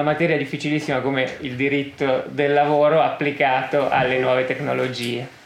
una materia difficilissima come il diritto del lavoro applicato alle nuove tecnologie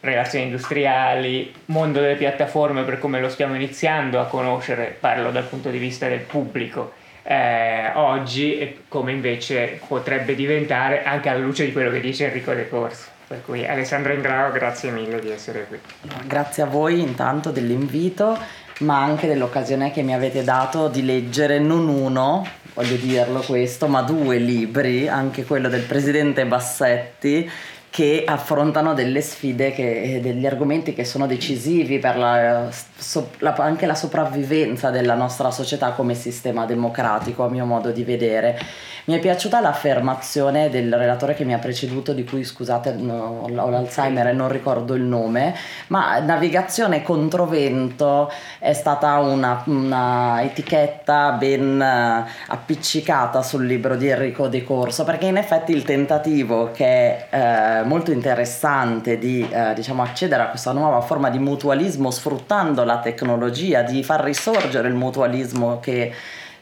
relazioni industriali, mondo delle piattaforme per come lo stiamo iniziando a conoscere, parlo dal punto di vista del pubblico eh, oggi e come invece potrebbe diventare anche alla luce di quello che dice Enrico De Corso. Per cui Alessandro Ingrao, grazie mille di essere qui. Grazie a voi intanto dell'invito, ma anche dell'occasione che mi avete dato di leggere non uno, voglio dirlo questo, ma due libri, anche quello del presidente Bassetti che affrontano delle sfide, che, degli argomenti che sono decisivi per la, so, la, anche la sopravvivenza della nostra società come sistema democratico, a mio modo di vedere. Mi è piaciuta l'affermazione del relatore che mi ha preceduto, di cui scusate no, ho l'Alzheimer e non ricordo il nome, ma navigazione controvento è stata una, una etichetta ben eh, appiccicata sul libro di Enrico De Corso, perché in effetti il tentativo che è eh, molto interessante di eh, diciamo, accedere a questa nuova forma di mutualismo sfruttando la tecnologia, di far risorgere il mutualismo che...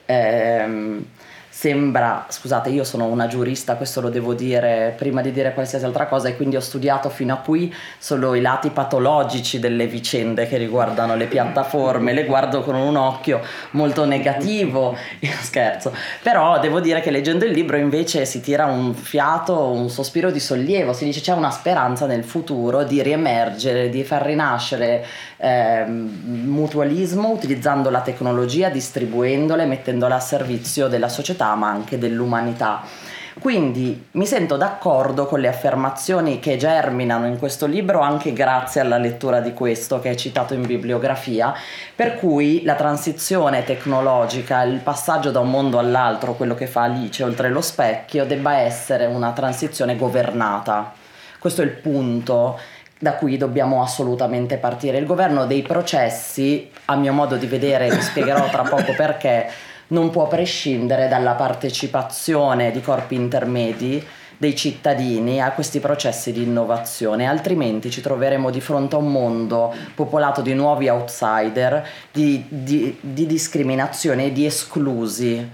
Ehm, sembra, scusate, io sono una giurista, questo lo devo dire prima di dire qualsiasi altra cosa e quindi ho studiato fino a qui solo i lati patologici delle vicende che riguardano le piattaforme, le guardo con un occhio molto negativo, io scherzo, però devo dire che leggendo il libro invece si tira un fiato, un sospiro di sollievo, si dice c'è una speranza nel futuro di riemergere, di far rinascere eh, mutualismo utilizzando la tecnologia, distribuendola e mettendola a servizio della società ma anche dell'umanità. Quindi mi sento d'accordo con le affermazioni che germinano in questo libro anche grazie alla lettura di questo che è citato in bibliografia, per cui la transizione tecnologica, il passaggio da un mondo all'altro, quello che fa Alice oltre lo specchio, debba essere una transizione governata. Questo è il punto da cui dobbiamo assolutamente partire. Il governo dei processi, a mio modo di vedere, vi spiegherò tra poco perché, non può prescindere dalla partecipazione di corpi intermedi dei cittadini a questi processi di innovazione, altrimenti ci troveremo di fronte a un mondo popolato di nuovi outsider, di, di, di discriminazione e di esclusi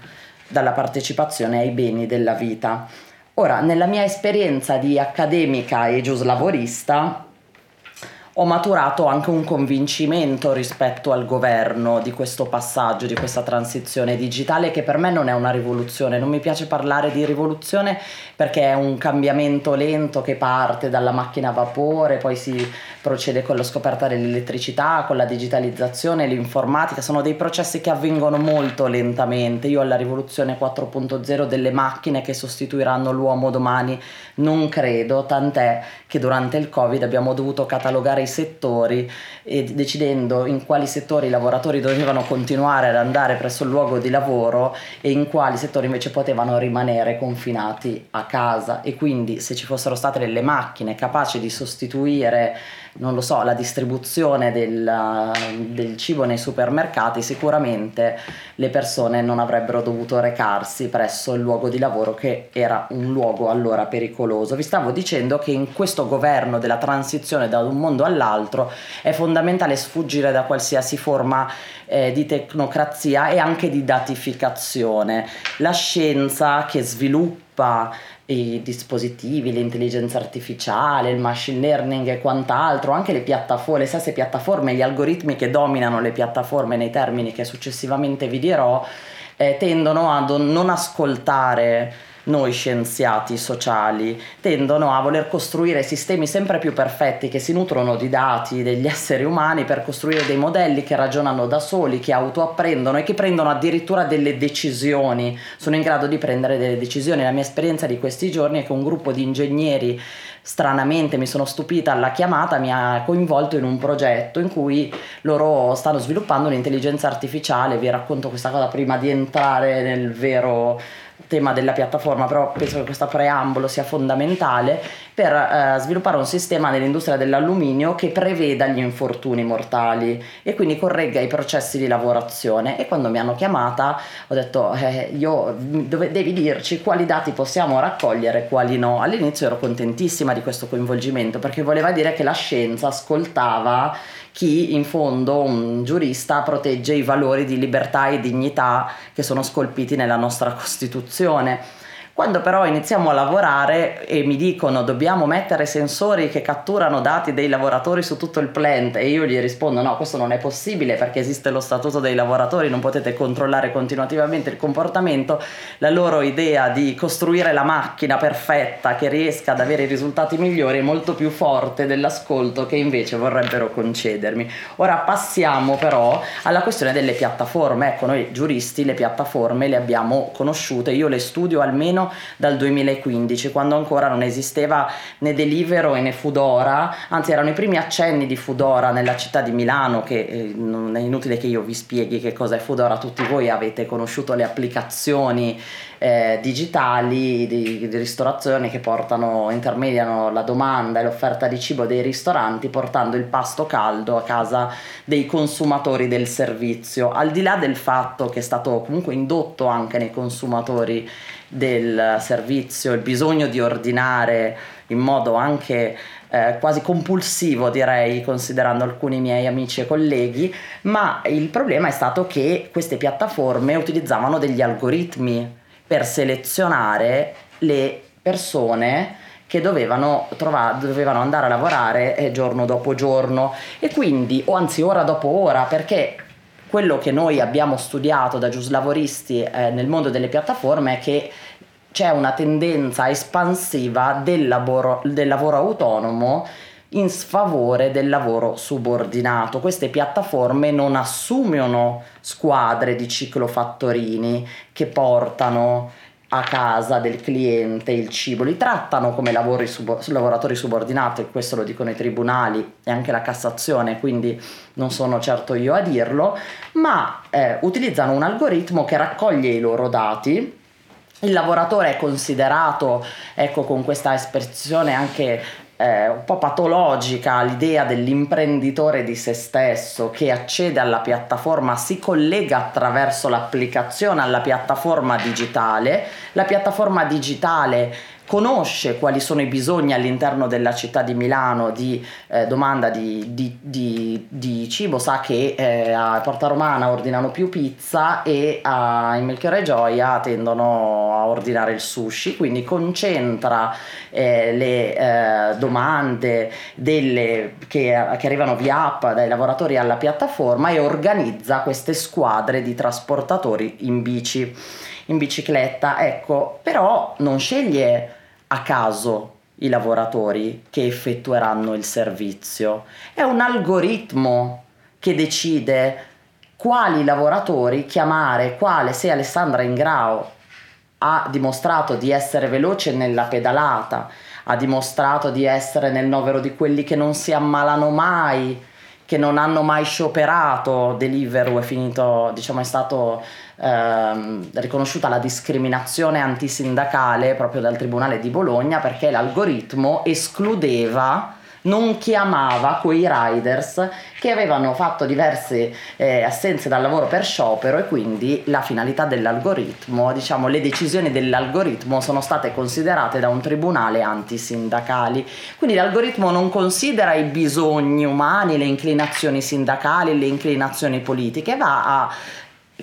dalla partecipazione ai beni della vita. Ora, nella mia esperienza di accademica e giuslavorista, ho maturato anche un convincimento rispetto al governo di questo passaggio, di questa transizione digitale che per me non è una rivoluzione, non mi piace parlare di rivoluzione perché è un cambiamento lento che parte dalla macchina a vapore, poi si procede con la scoperta dell'elettricità, con la digitalizzazione, l'informatica, sono dei processi che avvengono molto lentamente. Io alla rivoluzione 4.0 delle macchine che sostituiranno l'uomo domani non credo, tant'è che durante il Covid abbiamo dovuto catalogare i settori e decidendo in quali settori i lavoratori dovevano continuare ad andare presso il luogo di lavoro e in quali settori invece potevano rimanere confinati a casa. E quindi se ci fossero state delle macchine capaci di sostituire non lo so, la distribuzione del, del, cibo nei supermercati, sicuramente le persone non avrebbero dovuto recarsi presso il luogo di lavoro che era un luogo allora pericoloso. Vi stavo dicendo che in questo governo della transizione da un mondo all'altro è fondamentale sfuggire da qualsiasi forma eh, di tecnocrazia e anche di datificazione. La scienza che sviluppa i dispositivi, l'intelligenza artificiale, il machine learning e quant'altro, anche le piattaforme, le stesse piattaforme, gli algoritmi che dominano le piattaforme nei termini che successivamente vi dirò, eh, tendono a non ascoltare noi scienziati sociali tendono a voler costruire sistemi sempre più perfetti che si nutrono di dati degli esseri umani per costruire dei modelli che ragionano da soli, che autoapprendono e che prendono addirittura delle decisioni, sono in grado di prendere delle decisioni. La mia esperienza di questi giorni è che un gruppo di ingegneri stranamente mi sono stupita alla chiamata, mi ha coinvolto in un progetto in cui loro stanno sviluppando un'intelligenza artificiale, vi racconto questa cosa prima di entrare nel vero tema della piattaforma, però penso che questo preambolo sia fondamentale, per eh, sviluppare un sistema nell'industria dell'alluminio che preveda gli infortuni mortali e quindi corregga i processi di lavorazione. E quando mi hanno chiamata ho detto eh, io dove, devi dirci quali dati possiamo raccogliere e quali no. All'inizio ero contentissima di questo coinvolgimento perché voleva dire che la scienza ascoltava chi in fondo, un giurista, protegge i valori di libertà e dignità che sono scolpiti nella nostra Costituzione. Quando però iniziamo a lavorare e mi dicono dobbiamo mettere sensori che catturano dati dei lavoratori su tutto il plant e io gli rispondo no, questo non è possibile perché esiste lo statuto dei lavoratori, non potete controllare continuativamente il comportamento, la loro idea di costruire la macchina perfetta che riesca ad avere i risultati migliori è molto più forte dell'ascolto che invece vorrebbero concedermi. Ora passiamo però alla questione delle piattaforme. Ecco, noi giuristi le piattaforme le abbiamo conosciute, io le studio almeno dal 2015, quando ancora non esisteva né Delivero né Fudora, anzi erano i primi accenni di Fudora nella città di Milano, che eh, non è inutile che io vi spieghi che cosa è Fudora, tutti voi avete conosciuto le applicazioni eh, digitali di, di, ristorazione che portano, intermediano la domanda e l'offerta di cibo dei ristoranti portando il pasto caldo a casa dei consumatori del servizio, al di là del fatto che è stato comunque indotto anche nei consumatori del servizio, il bisogno di ordinare in modo anche eh, quasi compulsivo direi considerando alcuni miei amici e colleghi, ma il problema è stato che queste piattaforme utilizzavano degli algoritmi per selezionare le persone che dovevano, trovare, dovevano andare a lavorare eh, giorno dopo giorno. E quindi, o anzi ora dopo ora, perché quello che noi abbiamo studiato da giuslavoristi eh, nel mondo delle piattaforme è che c'è una tendenza espansiva del lavoro, del lavoro autonomo in sfavore del lavoro subordinato. Queste piattaforme non assumono squadre di ciclofattorini che portano a casa del cliente il cibo, li trattano come sub- lavoratori subordinati, questo lo dicono i tribunali e anche la Cassazione, quindi non sono certo io a dirlo, ma eh, utilizzano un algoritmo che raccoglie i loro dati. Il lavoratore è considerato, ecco, con questa espressione anche eh, un po' patologica l'idea dell'imprenditore di se stesso che accede alla piattaforma, si collega attraverso l'applicazione alla piattaforma digitale, la piattaforma digitale conosce quali sono i bisogni all'interno della città di Milano di eh, domanda di, di, di, di, cibo, sa che eh, a Porta Romana ordinano più pizza e a, in Melchiorre Gioia tendono a ordinare il sushi, quindi concentra eh, le eh, domande delle, che, che arrivano via app dai lavoratori alla piattaforma e organizza queste squadre di trasportatori in bici in bicicletta, ecco, però non sceglie a caso i lavoratori che effettueranno il servizio. È un algoritmo che decide quali lavoratori chiamare, quale se Alessandra Ingrao ha dimostrato di essere veloce nella pedalata, ha dimostrato di essere nel novero di quelli che non si ammalano mai, che non hanno mai scioperato, Deliveroo è finito, diciamo è stato ehm, riconosciuta la discriminazione antisindacale proprio dal Tribunale di Bologna perché l'algoritmo escludeva non chiamava quei riders che avevano fatto diverse eh, assenze dal lavoro per sciopero e quindi la finalità dell'algoritmo, diciamo le decisioni dell'algoritmo sono state considerate da un tribunale antisindacali. Quindi l'algoritmo non considera i bisogni umani, le inclinazioni sindacali, le inclinazioni politiche, va a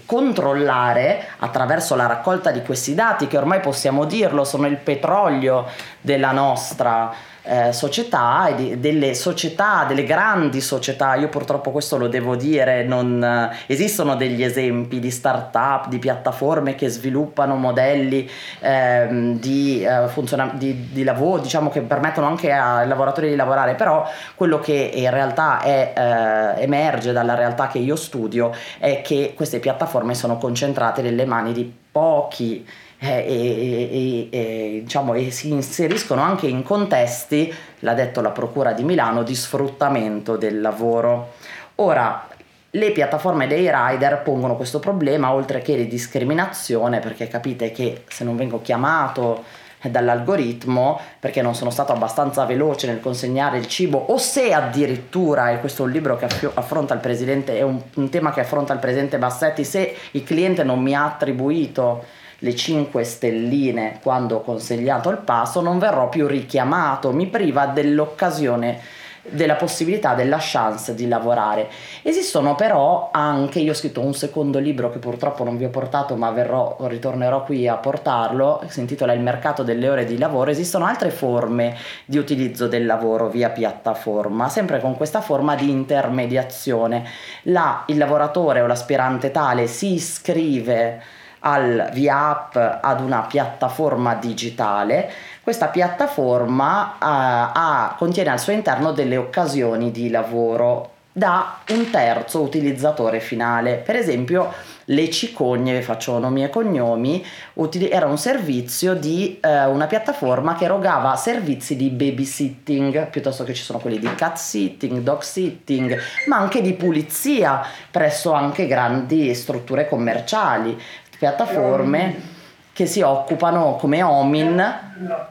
controllare attraverso la raccolta di questi dati che ormai possiamo dirlo sono il petrolio della nostra eh, società e di, delle società, delle grandi società, io purtroppo questo lo devo dire, non eh, esistono degli esempi di start-up, di piattaforme che sviluppano modelli ehm, di, eh, funziona- di, di, lavoro, diciamo che permettono anche ai lavoratori di lavorare, però quello che in realtà è, eh, emerge dalla realtà che io studio è che queste piattaforme sono concentrate nelle mani di pochi e, e, e, diciamo, e, si inseriscono anche in contesti, l'ha detto la Procura di Milano, di sfruttamento del lavoro. Ora, le piattaforme dei rider pongono questo problema oltre che di discriminazione perché capite che se non vengo chiamato dall'algoritmo perché non sono stato abbastanza veloce nel consegnare il cibo o se addirittura, e questo è un libro che affronta il presidente, è un, un tema che affronta il presidente Bassetti, se il cliente non mi ha attribuito le 5 stelline quando ho consegnato il pasto, non verrò più richiamato, mi priva dell'occasione della possibilità, della chance di lavorare. Esistono però anche, io ho scritto un secondo libro che purtroppo non vi ho portato ma verrò, ritornerò qui a portarlo, si intitola Il mercato delle ore di lavoro, esistono altre forme di utilizzo del lavoro via piattaforma, sempre con questa forma di intermediazione. Là il lavoratore o l'aspirante tale si iscrive al, via app ad una piattaforma digitale questa piattaforma uh, ha, contiene al suo interno delle occasioni di lavoro da un terzo utilizzatore finale. Per esempio, le cicogne, faccio nomi e cognomi, utili- era un servizio di eh, una piattaforma che erogava servizi di babysitting, piuttosto che ci sono quelli di cat sitting, dog sitting, ma anche di pulizia presso anche grandi strutture commerciali, piattaforme che si occupano come Omin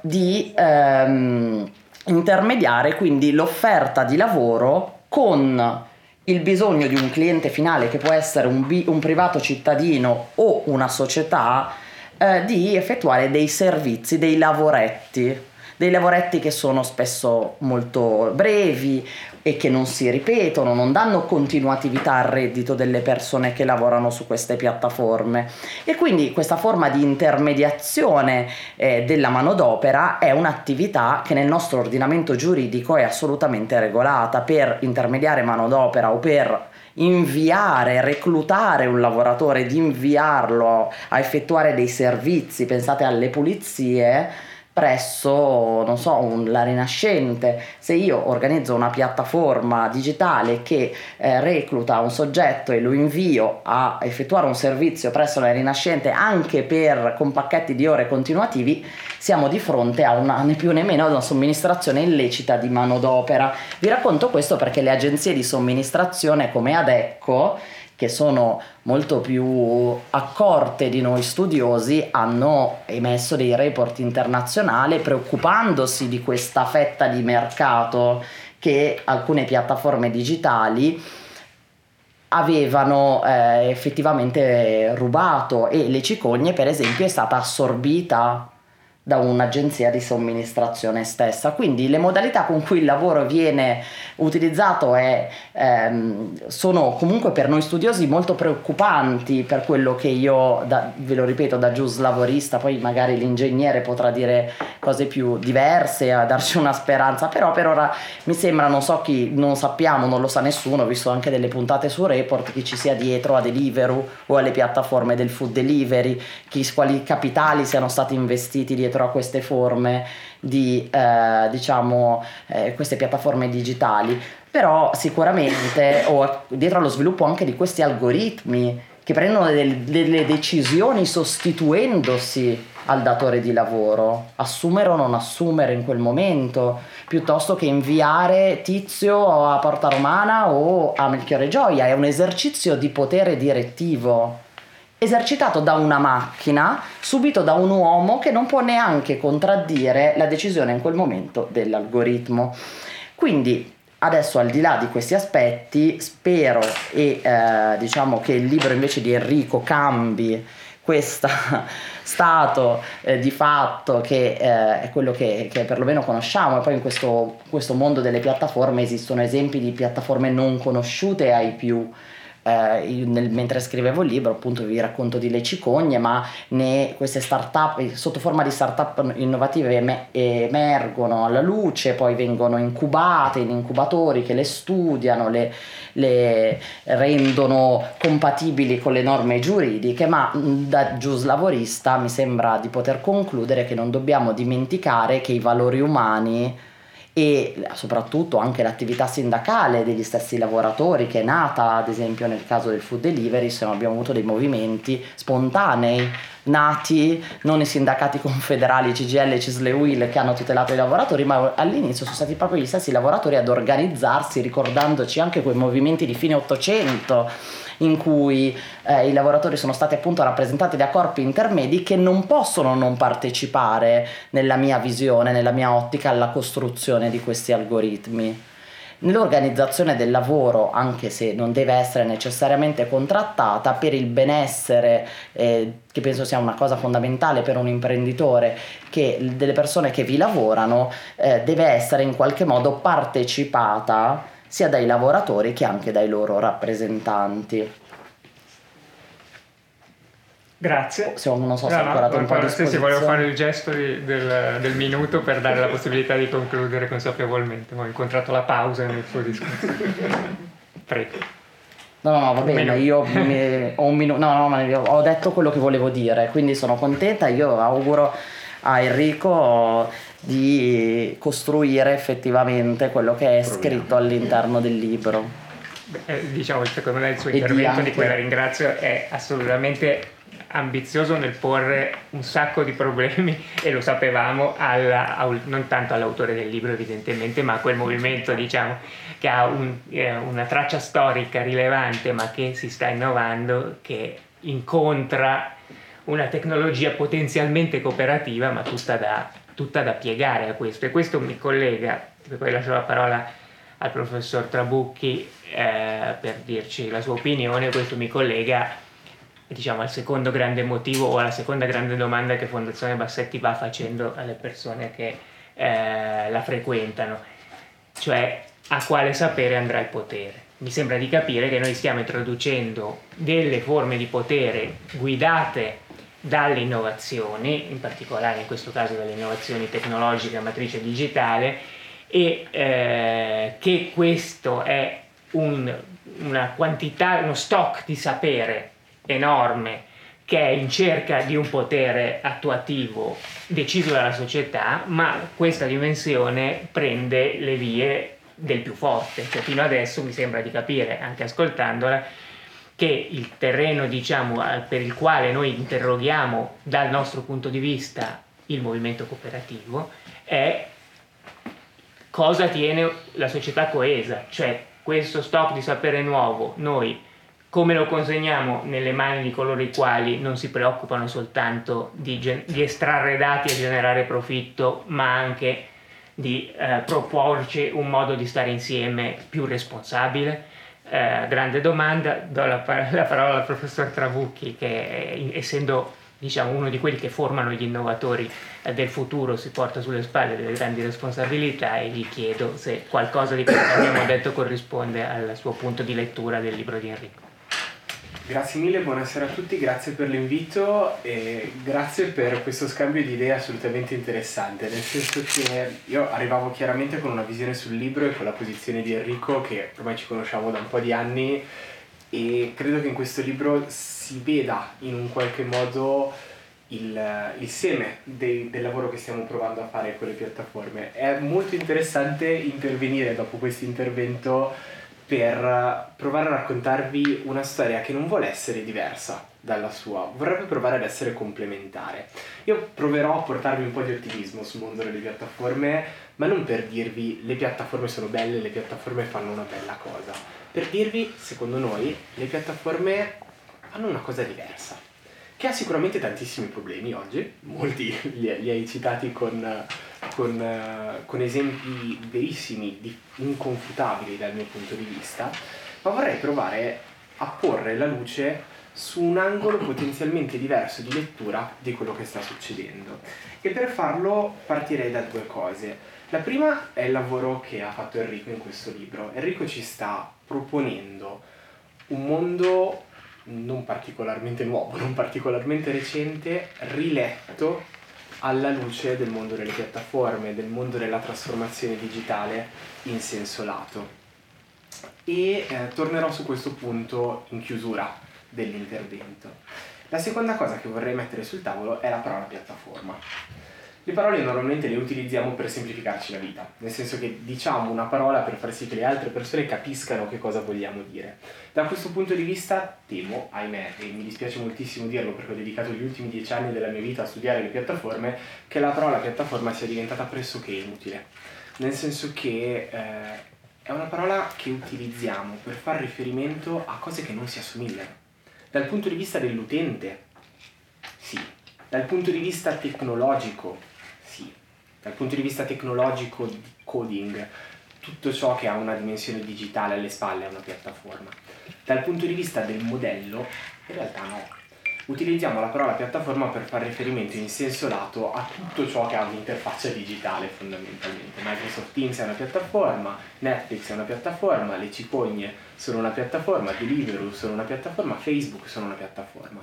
di ehm, intermediare quindi l'offerta di lavoro con il bisogno di un cliente finale che può essere un, bi- un privato cittadino o una società eh, di effettuare dei servizi, dei lavoretti dei lavoretti che sono spesso molto brevi e che non si ripetono, non danno continuatività al reddito delle persone che lavorano su queste piattaforme. E quindi questa forma di intermediazione eh, della manodopera è un'attività che nel nostro ordinamento giuridico è assolutamente regolata. Per intermediare manodopera o per inviare, reclutare un lavoratore, di inviarlo a effettuare dei servizi, pensate alle pulizie, presso, non so, un, la Rinascente. Se io organizzo una piattaforma digitale che eh, recluta un soggetto e lo invio a effettuare un servizio presso la Rinascente anche per con pacchetti di ore continuativi, siamo di fronte a una né più né meno una somministrazione illecita di manodopera. Vi racconto questo perché le agenzie di somministrazione come Adecco che sono molto più accorte di noi studiosi, hanno emesso dei report internazionali preoccupandosi di questa fetta di mercato che alcune piattaforme digitali avevano eh, effettivamente rubato. E le cicogne per esempio è stata assorbita da un'agenzia di somministrazione stessa. Quindi le modalità con cui il lavoro viene utilizzato è, ehm, sono comunque per noi studiosi molto preoccupanti per quello che io, da, ve lo ripeto, da gius lavorista, poi magari l'ingegnere potrà dire cose più diverse, a darci una speranza, però per ora mi sembra, non so chi, non sappiamo, non lo sa nessuno, visto anche delle puntate su Report, chi ci sia dietro a Deliveroo o alle piattaforme del food delivery, chi, quali capitali siano stati investiti dietro dietro a queste forme di, eh, diciamo, eh, queste piattaforme digitali, però sicuramente, o dietro allo sviluppo anche di questi algoritmi che prendono delle, delle decisioni sostituendosi al datore di lavoro, assumere o non assumere in quel momento, piuttosto che inviare Tizio a Porta Romana o a Melchiorre Gioia, è un esercizio di potere direttivo esercitato da una macchina, subito da un uomo che non può neanche contraddire la decisione in quel momento dell'algoritmo. Quindi adesso al di là di questi aspetti spero e eh, diciamo che il libro invece di Enrico cambi questo stato eh, di fatto che eh, è quello che, che, perlomeno conosciamo e poi in questo, questo mondo delle piattaforme esistono esempi di piattaforme non conosciute ai più eh, nel, mentre scrivevo il libro appunto vi racconto di le cicogne ma ne, queste start-up sotto forma di start-up innovative em- emergono alla luce poi vengono incubate in incubatori che le studiano le, le rendono compatibili con le norme giuridiche ma da giuslavorista mi sembra di poter concludere che non dobbiamo dimenticare che i valori umani e soprattutto anche l'attività sindacale degli stessi lavoratori che è nata ad esempio nel caso del food delivery non abbiamo avuto dei movimenti spontanei nati non i sindacati confederali CGL, Cisle Will che hanno tutelato i lavoratori, ma all'inizio sono stati proprio gli stessi lavoratori ad organizzarsi, ricordandoci anche quei movimenti di fine Ottocento in cui eh, i lavoratori sono stati appunto rappresentati da corpi intermedi che non possono non partecipare nella mia visione, nella mia ottica alla costruzione di questi algoritmi. Nell'organizzazione del lavoro, anche se non deve essere necessariamente contrattata, per il benessere, eh, che penso sia una cosa fondamentale per un imprenditore, che delle persone che vi lavorano eh, deve essere in qualche modo partecipata sia dai lavoratori che anche dai loro rappresentanti. Grazie. Se non so se no, ancora no, tempo a disposizione. volevo fare il gesto di, del, del, minuto per dare la possibilità di concludere consapevolmente, ma ho incontrato la pausa nel suo discorso. Prego. No, no, no, va bene, io mi, ho un minuto, no, no, ma ho detto quello che volevo dire, quindi sono contenta, io auguro a Enrico di costruire effettivamente quello che è scritto all'interno del libro. Eh, diciamo, secondo me il suo intervento, di, di cui la ringrazio, è assolutamente ambizioso nel porre un sacco di problemi e lo sapevamo alla, non tanto all'autore del libro evidentemente ma a quel movimento diciamo che ha un, eh, una traccia storica rilevante ma che si sta innovando che incontra una tecnologia potenzialmente cooperativa ma tutta da, tutta da piegare a questo. E questo mi collega, poi lascio la parola al professor Trabucchi eh, per dirci la sua opinione, questo mi collega diciamo, al secondo grande motivo o alla seconda grande domanda che Fondazione Bassetti va facendo alle persone che eh, la frequentano, cioè a quale sapere andrà il potere. Mi sembra di capire che noi stiamo introducendo delle forme di potere guidate dalle innovazioni, in particolare in questo caso dalle innovazioni tecnologiche a matrice digitale, e eh, che questo è un, una quantità, uno stock di sapere enorme che è in cerca di un potere attuativo deciso dalla società, ma questa dimensione prende le vie del più forte, cioè fino adesso mi sembra di capire, anche ascoltandola, che il terreno diciamo, per il quale noi interroghiamo dal nostro punto di vista il movimento cooperativo è cosa tiene la società coesa, cioè questo stock di sapere nuovo noi come lo consegniamo nelle mani di coloro i quali non si preoccupano soltanto di, gen- di estrarre dati e generare profitto, ma anche di eh, proporci un modo di stare insieme più responsabile? Eh, grande domanda, do la, par- la, parola al professor Travucchi che eh, essendo diciamo, uno di quelli che formano gli innovatori eh, del futuro si porta sulle spalle delle grandi responsabilità e gli chiedo se qualcosa di quello che abbiamo detto corrisponde al suo punto di lettura del libro di Enrico. Grazie mille, buonasera a tutti, grazie per l'invito e grazie per questo scambio di idee assolutamente interessante, nel senso che io arrivavo chiaramente con una visione sul libro e con la posizione di Enrico che ormai ci conosciamo da un po' di anni e credo che in questo libro si veda in un qualche modo il, il seme dei, del lavoro che stiamo provando a fare con le piattaforme. È molto interessante intervenire dopo questo intervento per provare a raccontarvi una storia che non vuole essere diversa dalla sua, vorrebbe provare ad essere complementare. Io proverò a portarvi un po' di ottimismo sul mondo delle piattaforme, ma non per dirvi le piattaforme sono belle, le piattaforme fanno una bella cosa, per dirvi, secondo noi, le piattaforme hanno una cosa diversa, che ha sicuramente tantissimi problemi oggi, molti li hai citati con con, uh, con esempi verissimi, di, inconfutabili dal mio punto di vista, ma vorrei provare a porre la luce su un angolo potenzialmente diverso di lettura di quello che sta succedendo. E per farlo partirei da due cose. La prima è il lavoro che ha fatto Enrico in questo libro. Enrico ci sta proponendo un mondo non particolarmente nuovo, non particolarmente recente, riletto alla luce del mondo delle piattaforme, del mondo della trasformazione digitale in senso lato. E eh, tornerò su questo punto in chiusura dell'intervento. La seconda cosa che vorrei mettere sul tavolo è la parola piattaforma. Le parole normalmente le utilizziamo per semplificarci la vita, nel senso che diciamo una parola per far sì che le altre persone capiscano che cosa vogliamo dire. Da questo punto di vista temo, ahimè, e mi dispiace moltissimo dirlo perché ho dedicato gli ultimi dieci anni della mia vita a studiare le piattaforme, che la parola piattaforma sia diventata pressoché inutile. Nel senso che eh, è una parola che utilizziamo per fare riferimento a cose che non si assomigliano. Dal punto di vista dell'utente, sì. Dal punto di vista tecnologico, dal punto di vista tecnologico di coding, tutto ciò che ha una dimensione digitale alle spalle è una piattaforma. Dal punto di vista del modello, in realtà no. Utilizziamo la parola piattaforma per fare riferimento in senso lato a tutto ciò che ha un'interfaccia digitale fondamentalmente. Microsoft Teams è una piattaforma, Netflix è una piattaforma, le cicogne sono una piattaforma, Deliveroo sono una piattaforma, Facebook sono una piattaforma.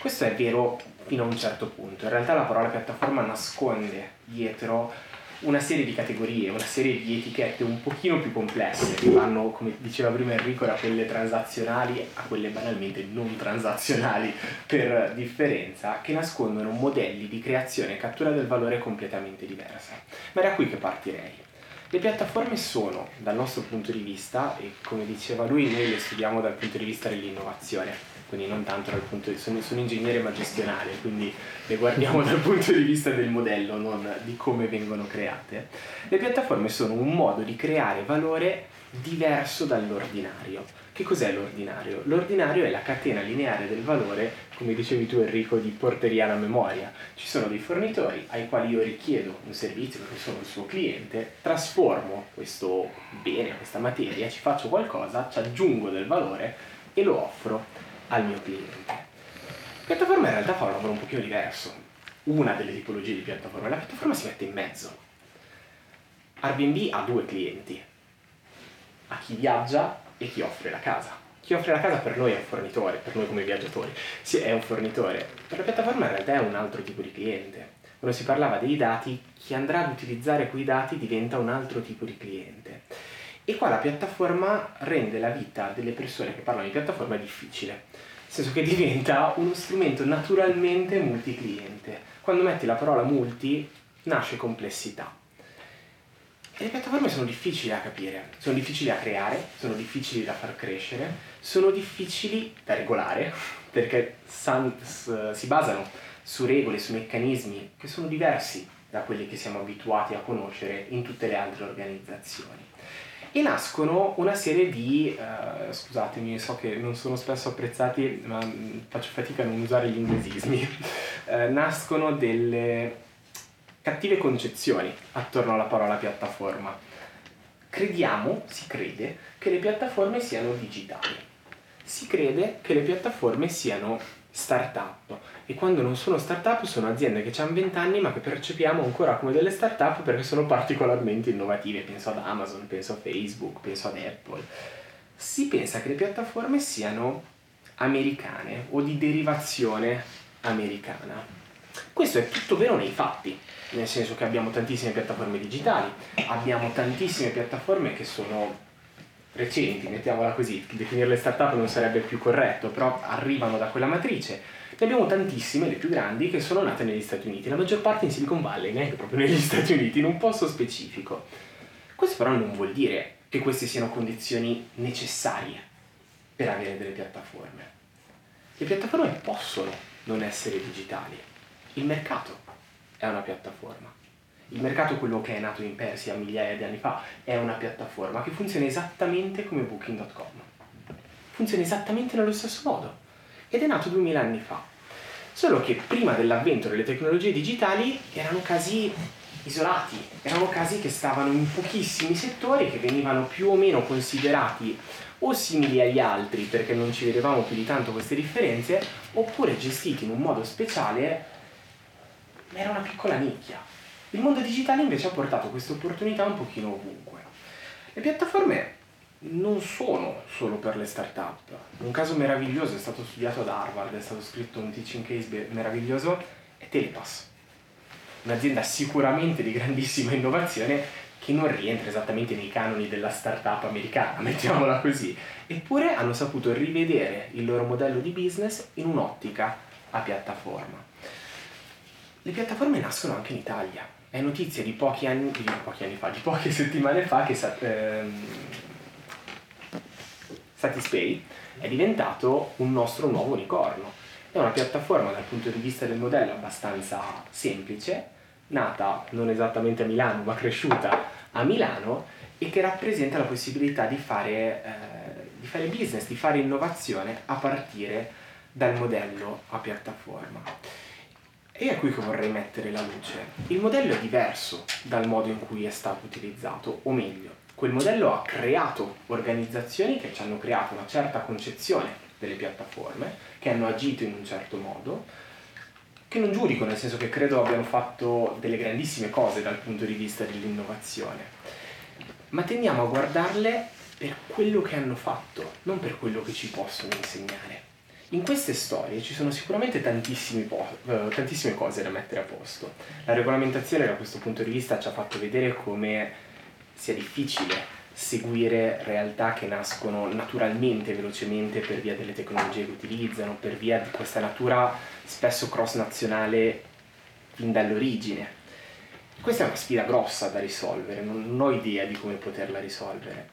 Questo è vero fino a un certo punto. In realtà la parola piattaforma nasconde dietro una serie di categorie, una serie di etichette un pochino più complesse che vanno, come diceva prima Enrico, da quelle transazionali a quelle banalmente non transazionali per differenza, che nascondono modelli di creazione e cattura del valore completamente diversa. Ma da qui che partirei. Le piattaforme sono, dal nostro punto di vista, e come diceva lui, noi le studiamo dal punto di vista dell'innovazione, quindi non tanto dal punto di vista, sono, sono ingegnere ma gestionale, quindi le guardiamo dal punto di vista del modello, non di come vengono create. Le piattaforme sono un modo di creare valore diverso dall'ordinario. Che cos'è l'ordinario? L'ordinario è la catena lineare del valore, come dicevi tu Enrico, di porteria alla memoria. Ci sono dei fornitori ai quali io richiedo un servizio perché sono il suo cliente, trasformo questo bene, questa materia, ci faccio qualcosa, ci aggiungo del valore e lo offro al mio cliente. Piattaforma in realtà fa un lavoro un pochino diverso. Una delle tipologie di piattaforma, la piattaforma si mette in mezzo. Airbnb ha due clienti, a chi viaggia e chi offre la casa. Chi offre la casa per noi è un fornitore, per noi come viaggiatori, sì, è un fornitore. Per la piattaforma in realtà è un altro tipo di cliente. Quando si parlava dei dati, chi andrà ad utilizzare quei dati diventa un altro tipo di cliente. E qua la piattaforma rende la vita delle persone che parlano di piattaforma difficile, nel senso che diventa uno strumento naturalmente multicliente. Quando metti la parola multi nasce complessità. E le piattaforme sono difficili da capire, sono difficili da creare, sono difficili da far crescere, sono difficili da regolare, perché si basano su regole, su meccanismi che sono diversi da quelli che siamo abituati a conoscere in tutte le altre organizzazioni e nascono una serie di, uh, scusatemi, so che non sono spesso apprezzati, ma faccio fatica a non usare gli inglesismi, uh, nascono delle cattive concezioni attorno alla parola piattaforma. Crediamo, si crede, che le piattaforme siano digitali. Si crede che le piattaforme siano start-up e quando non sono start-up sono aziende che hanno 20 anni ma che percepiamo ancora come delle start-up perché sono particolarmente innovative, penso ad Amazon, penso a Facebook, penso ad Apple. Si pensa che le piattaforme siano americane o di derivazione americana. Questo è tutto vero nei fatti, nel senso che abbiamo tantissime piattaforme digitali, abbiamo tantissime piattaforme che sono recenti, mettiamola così, definirle startup non sarebbe più corretto, però arrivano da quella matrice. Ne abbiamo tantissime, le più grandi, che sono nate negli Stati Uniti, la maggior parte in Silicon Valley, neanche proprio negli Stati Uniti, in un posto specifico. Questo però non vuol dire che queste siano condizioni necessarie per avere delle piattaforme. Le piattaforme possono non essere digitali. Il mercato è una piattaforma. Il mercato, quello che è nato in Persia migliaia di anni fa, è una piattaforma che funziona esattamente come Booking.com. Funziona esattamente nello stesso modo ed è nato 2000 anni fa. Solo che prima dell'avvento delle tecnologie digitali erano casi isolati, erano casi che stavano in pochissimi settori che venivano più o meno considerati o simili agli altri perché non ci vedevamo più di tanto queste differenze, oppure gestiti in un modo speciale, ma era una piccola nicchia. Il mondo digitale invece ha portato queste opportunità un pochino ovunque. Le piattaforme non sono solo per le start-up. Un caso meraviglioso è stato studiato ad Harvard, è stato scritto un teaching case meraviglioso, è Telepass. Un'azienda sicuramente di grandissima innovazione che non rientra esattamente nei canoni della start-up americana, mettiamola così. Eppure hanno saputo rivedere il loro modello di business in un'ottica a piattaforma. le piattaforme nascono anche in Italia. È notizia di pochi anni, di pochi anni fa, di poche settimane fa che ehm, Satispay è diventato un nostro nuovo unicorno. È una piattaforma dal punto di vista del modello abbastanza semplice, nata non esattamente a Milano, ma cresciuta a Milano e che rappresenta la possibilità di fare, eh, di fare business, di fare innovazione a partire dal modello a piattaforma. E è qui che vorrei mettere la luce. Il modello è diverso dal modo in cui è stato utilizzato, o meglio, quel modello ha creato organizzazioni che ci hanno creato una certa concezione delle piattaforme, che hanno agito in un certo modo, che non giudico, nel senso che credo abbiano fatto delle grandissime cose dal punto di vista dell'innovazione, ma tendiamo a guardarle per quello che hanno fatto, non per quello che ci possono insegnare. In queste storie ci sono sicuramente po- uh, tantissime cose da mettere a posto. La regolamentazione da questo punto di vista ci ha fatto vedere come sia difficile seguire realtà che nascono naturalmente, velocemente per via delle tecnologie che utilizzano, per via di questa natura spesso cross nazionale fin dall'origine. Questa è una sfida grossa da risolvere, non ho idea di come poterla risolvere,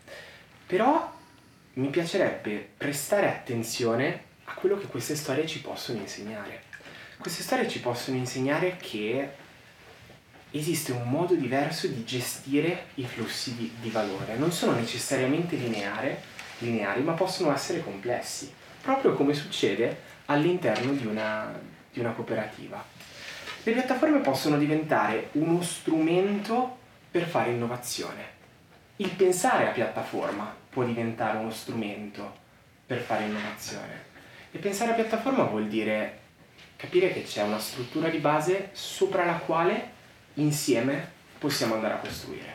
però mi piacerebbe prestare attenzione a quello che queste storie ci possono insegnare. Queste storie ci possono insegnare che esiste un modo diverso di gestire i flussi di, di valore. Non sono necessariamente lineare, lineari, ma possono essere complessi, proprio come succede all'interno di una, di una cooperativa. Le piattaforme possono diventare uno strumento per fare innovazione. Il pensare a piattaforma può diventare uno strumento per fare innovazione. E pensare a piattaforma vuol dire capire che c'è una struttura di base sopra la quale insieme possiamo andare a costruire.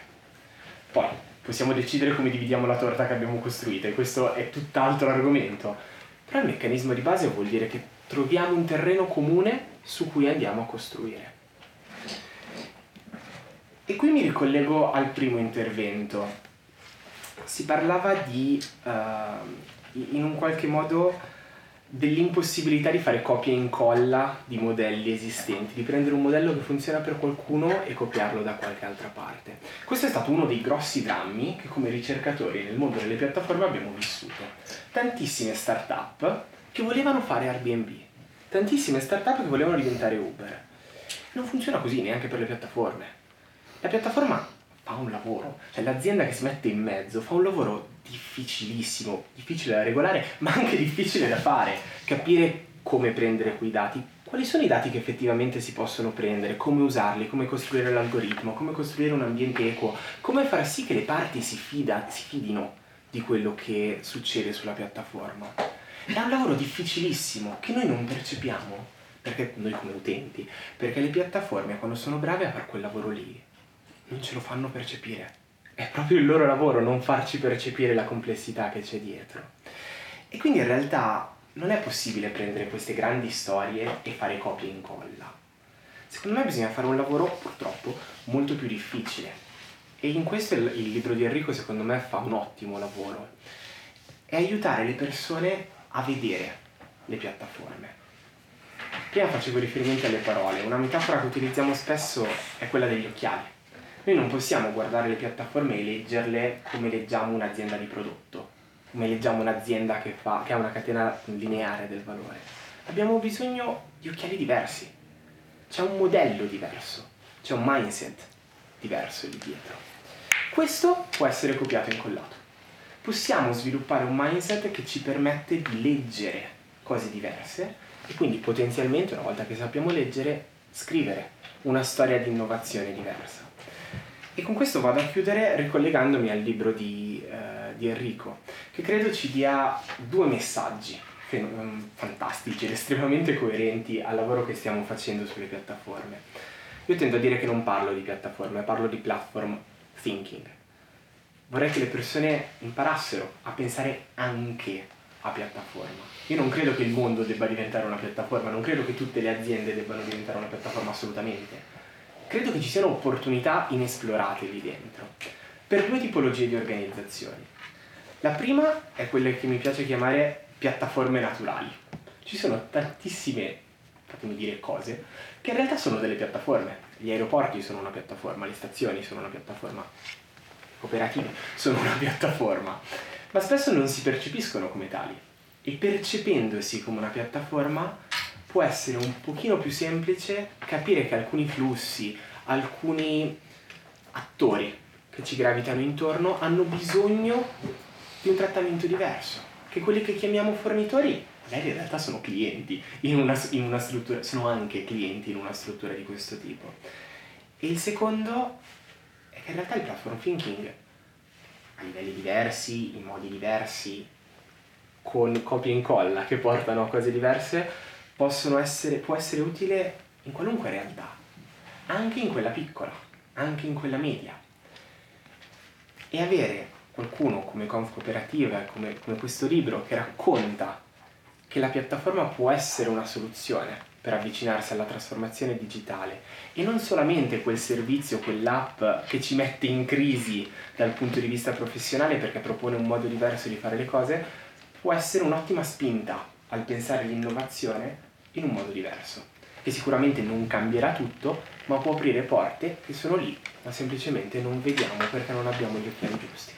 Poi possiamo decidere come dividiamo la torta che abbiamo costruita e questo è tutt'altro argomento, però il meccanismo di base vuol dire che troviamo un terreno comune su cui andiamo a costruire. E qui mi ricollego al primo intervento. Si parlava di, uh, in un qualche modo, dell'impossibilità di fare copia e incolla di modelli esistenti, di prendere un modello che funziona per qualcuno e copiarlo da qualche altra parte. Questo è stato uno dei grossi drammi che come ricercatori nel mondo delle piattaforme abbiamo vissuto. Tantissime start-up che volevano fare Airbnb, tantissime start-up che volevano diventare Uber. Non funziona così neanche per le piattaforme. La piattaforma fa un lavoro, cioè l'azienda che si mette in mezzo fa un lavoro difficilissimo, difficile da regolare, ma anche difficile da fare, capire come prendere quei dati, quali sono i dati che effettivamente si possono prendere, come usarli, come costruire l'algoritmo, come costruire un ambiente equo, come far sì che le parti si, fida, si fidino di quello che succede sulla piattaforma. È un lavoro difficilissimo che noi non percepiamo, perché noi come utenti, perché le piattaforme quando sono brave a fare quel lavoro lì non ce lo fanno percepire. È proprio il loro lavoro non farci percepire la complessità che c'è dietro. E quindi in realtà non è possibile prendere queste grandi storie e fare copia e incolla. Secondo me bisogna fare un lavoro purtroppo molto più difficile. E in questo il, il libro di Enrico secondo me fa un ottimo lavoro. È aiutare le persone a vedere le piattaforme. Prima facevo riferimento alle parole, una metafora che utilizziamo spesso è quella degli occhiali noi non possiamo guardare le piattaforme e leggerle come leggiamo un'azienda di prodotto, come leggiamo un'azienda che, fa, che ha una catena lineare del valore. Abbiamo bisogno di occhiali diversi, c'è un modello diverso, c'è un mindset diverso lì dietro. Questo può essere copiato e incollato. Possiamo sviluppare un mindset che ci permette di leggere cose diverse e quindi potenzialmente, una volta che sappiamo leggere, scrivere una storia di innovazione diversa. E con questo vado a chiudere ricollegandomi al libro di, eh, di Enrico, che credo ci dia due messaggi mm, fantastici ed estremamente coerenti al lavoro che stiamo facendo sulle piattaforme. Io tendo a dire che non parlo di piattaforme, parlo di platform thinking. Vorrei che le persone imparassero a pensare anche a piattaforma. Io non credo che il mondo debba diventare una piattaforma, non credo che tutte le aziende debbano diventare una piattaforma assolutamente credo che ci siano opportunità inesplorate lì dentro, per due tipologie di organizzazioni. La prima è quella che mi piace chiamare piattaforme naturali. Ci sono tantissime fatemi dire cose, che in realtà sono delle piattaforme. Gli aeroporti sono una piattaforma, le stazioni sono una piattaforma, cooperative sono una piattaforma, ma spesso non si percepiscono come tali. E percependosi come una piattaforma può essere un pochino più semplice capire che alcuni flussi, alcuni attori che ci gravitano intorno hanno bisogno di un trattamento diverso, che quelli che chiamiamo fornitori magari in realtà sono clienti in una, in una struttura, sono anche clienti in una struttura di questo tipo. E il secondo è che in realtà il platform thinking a livelli diversi, in modi diversi, con copia e incolla che portano a cose diverse, possono essere, può essere utile in qualunque realtà, anche in quella piccola, anche in quella media. E avere qualcuno come Conf Cooperativa, come, come questo libro, che racconta che la piattaforma può essere una soluzione per avvicinarsi alla trasformazione digitale e non solamente quel servizio, quell'app che ci mette in crisi dal punto di vista professionale perché propone un modo diverso di fare le cose, può essere un'ottima spinta al pensare l'innovazione in un modo diverso, che sicuramente non cambierà tutto, ma può aprire porte che sono lì, ma semplicemente non vediamo perché non abbiamo gli occhiali giusti.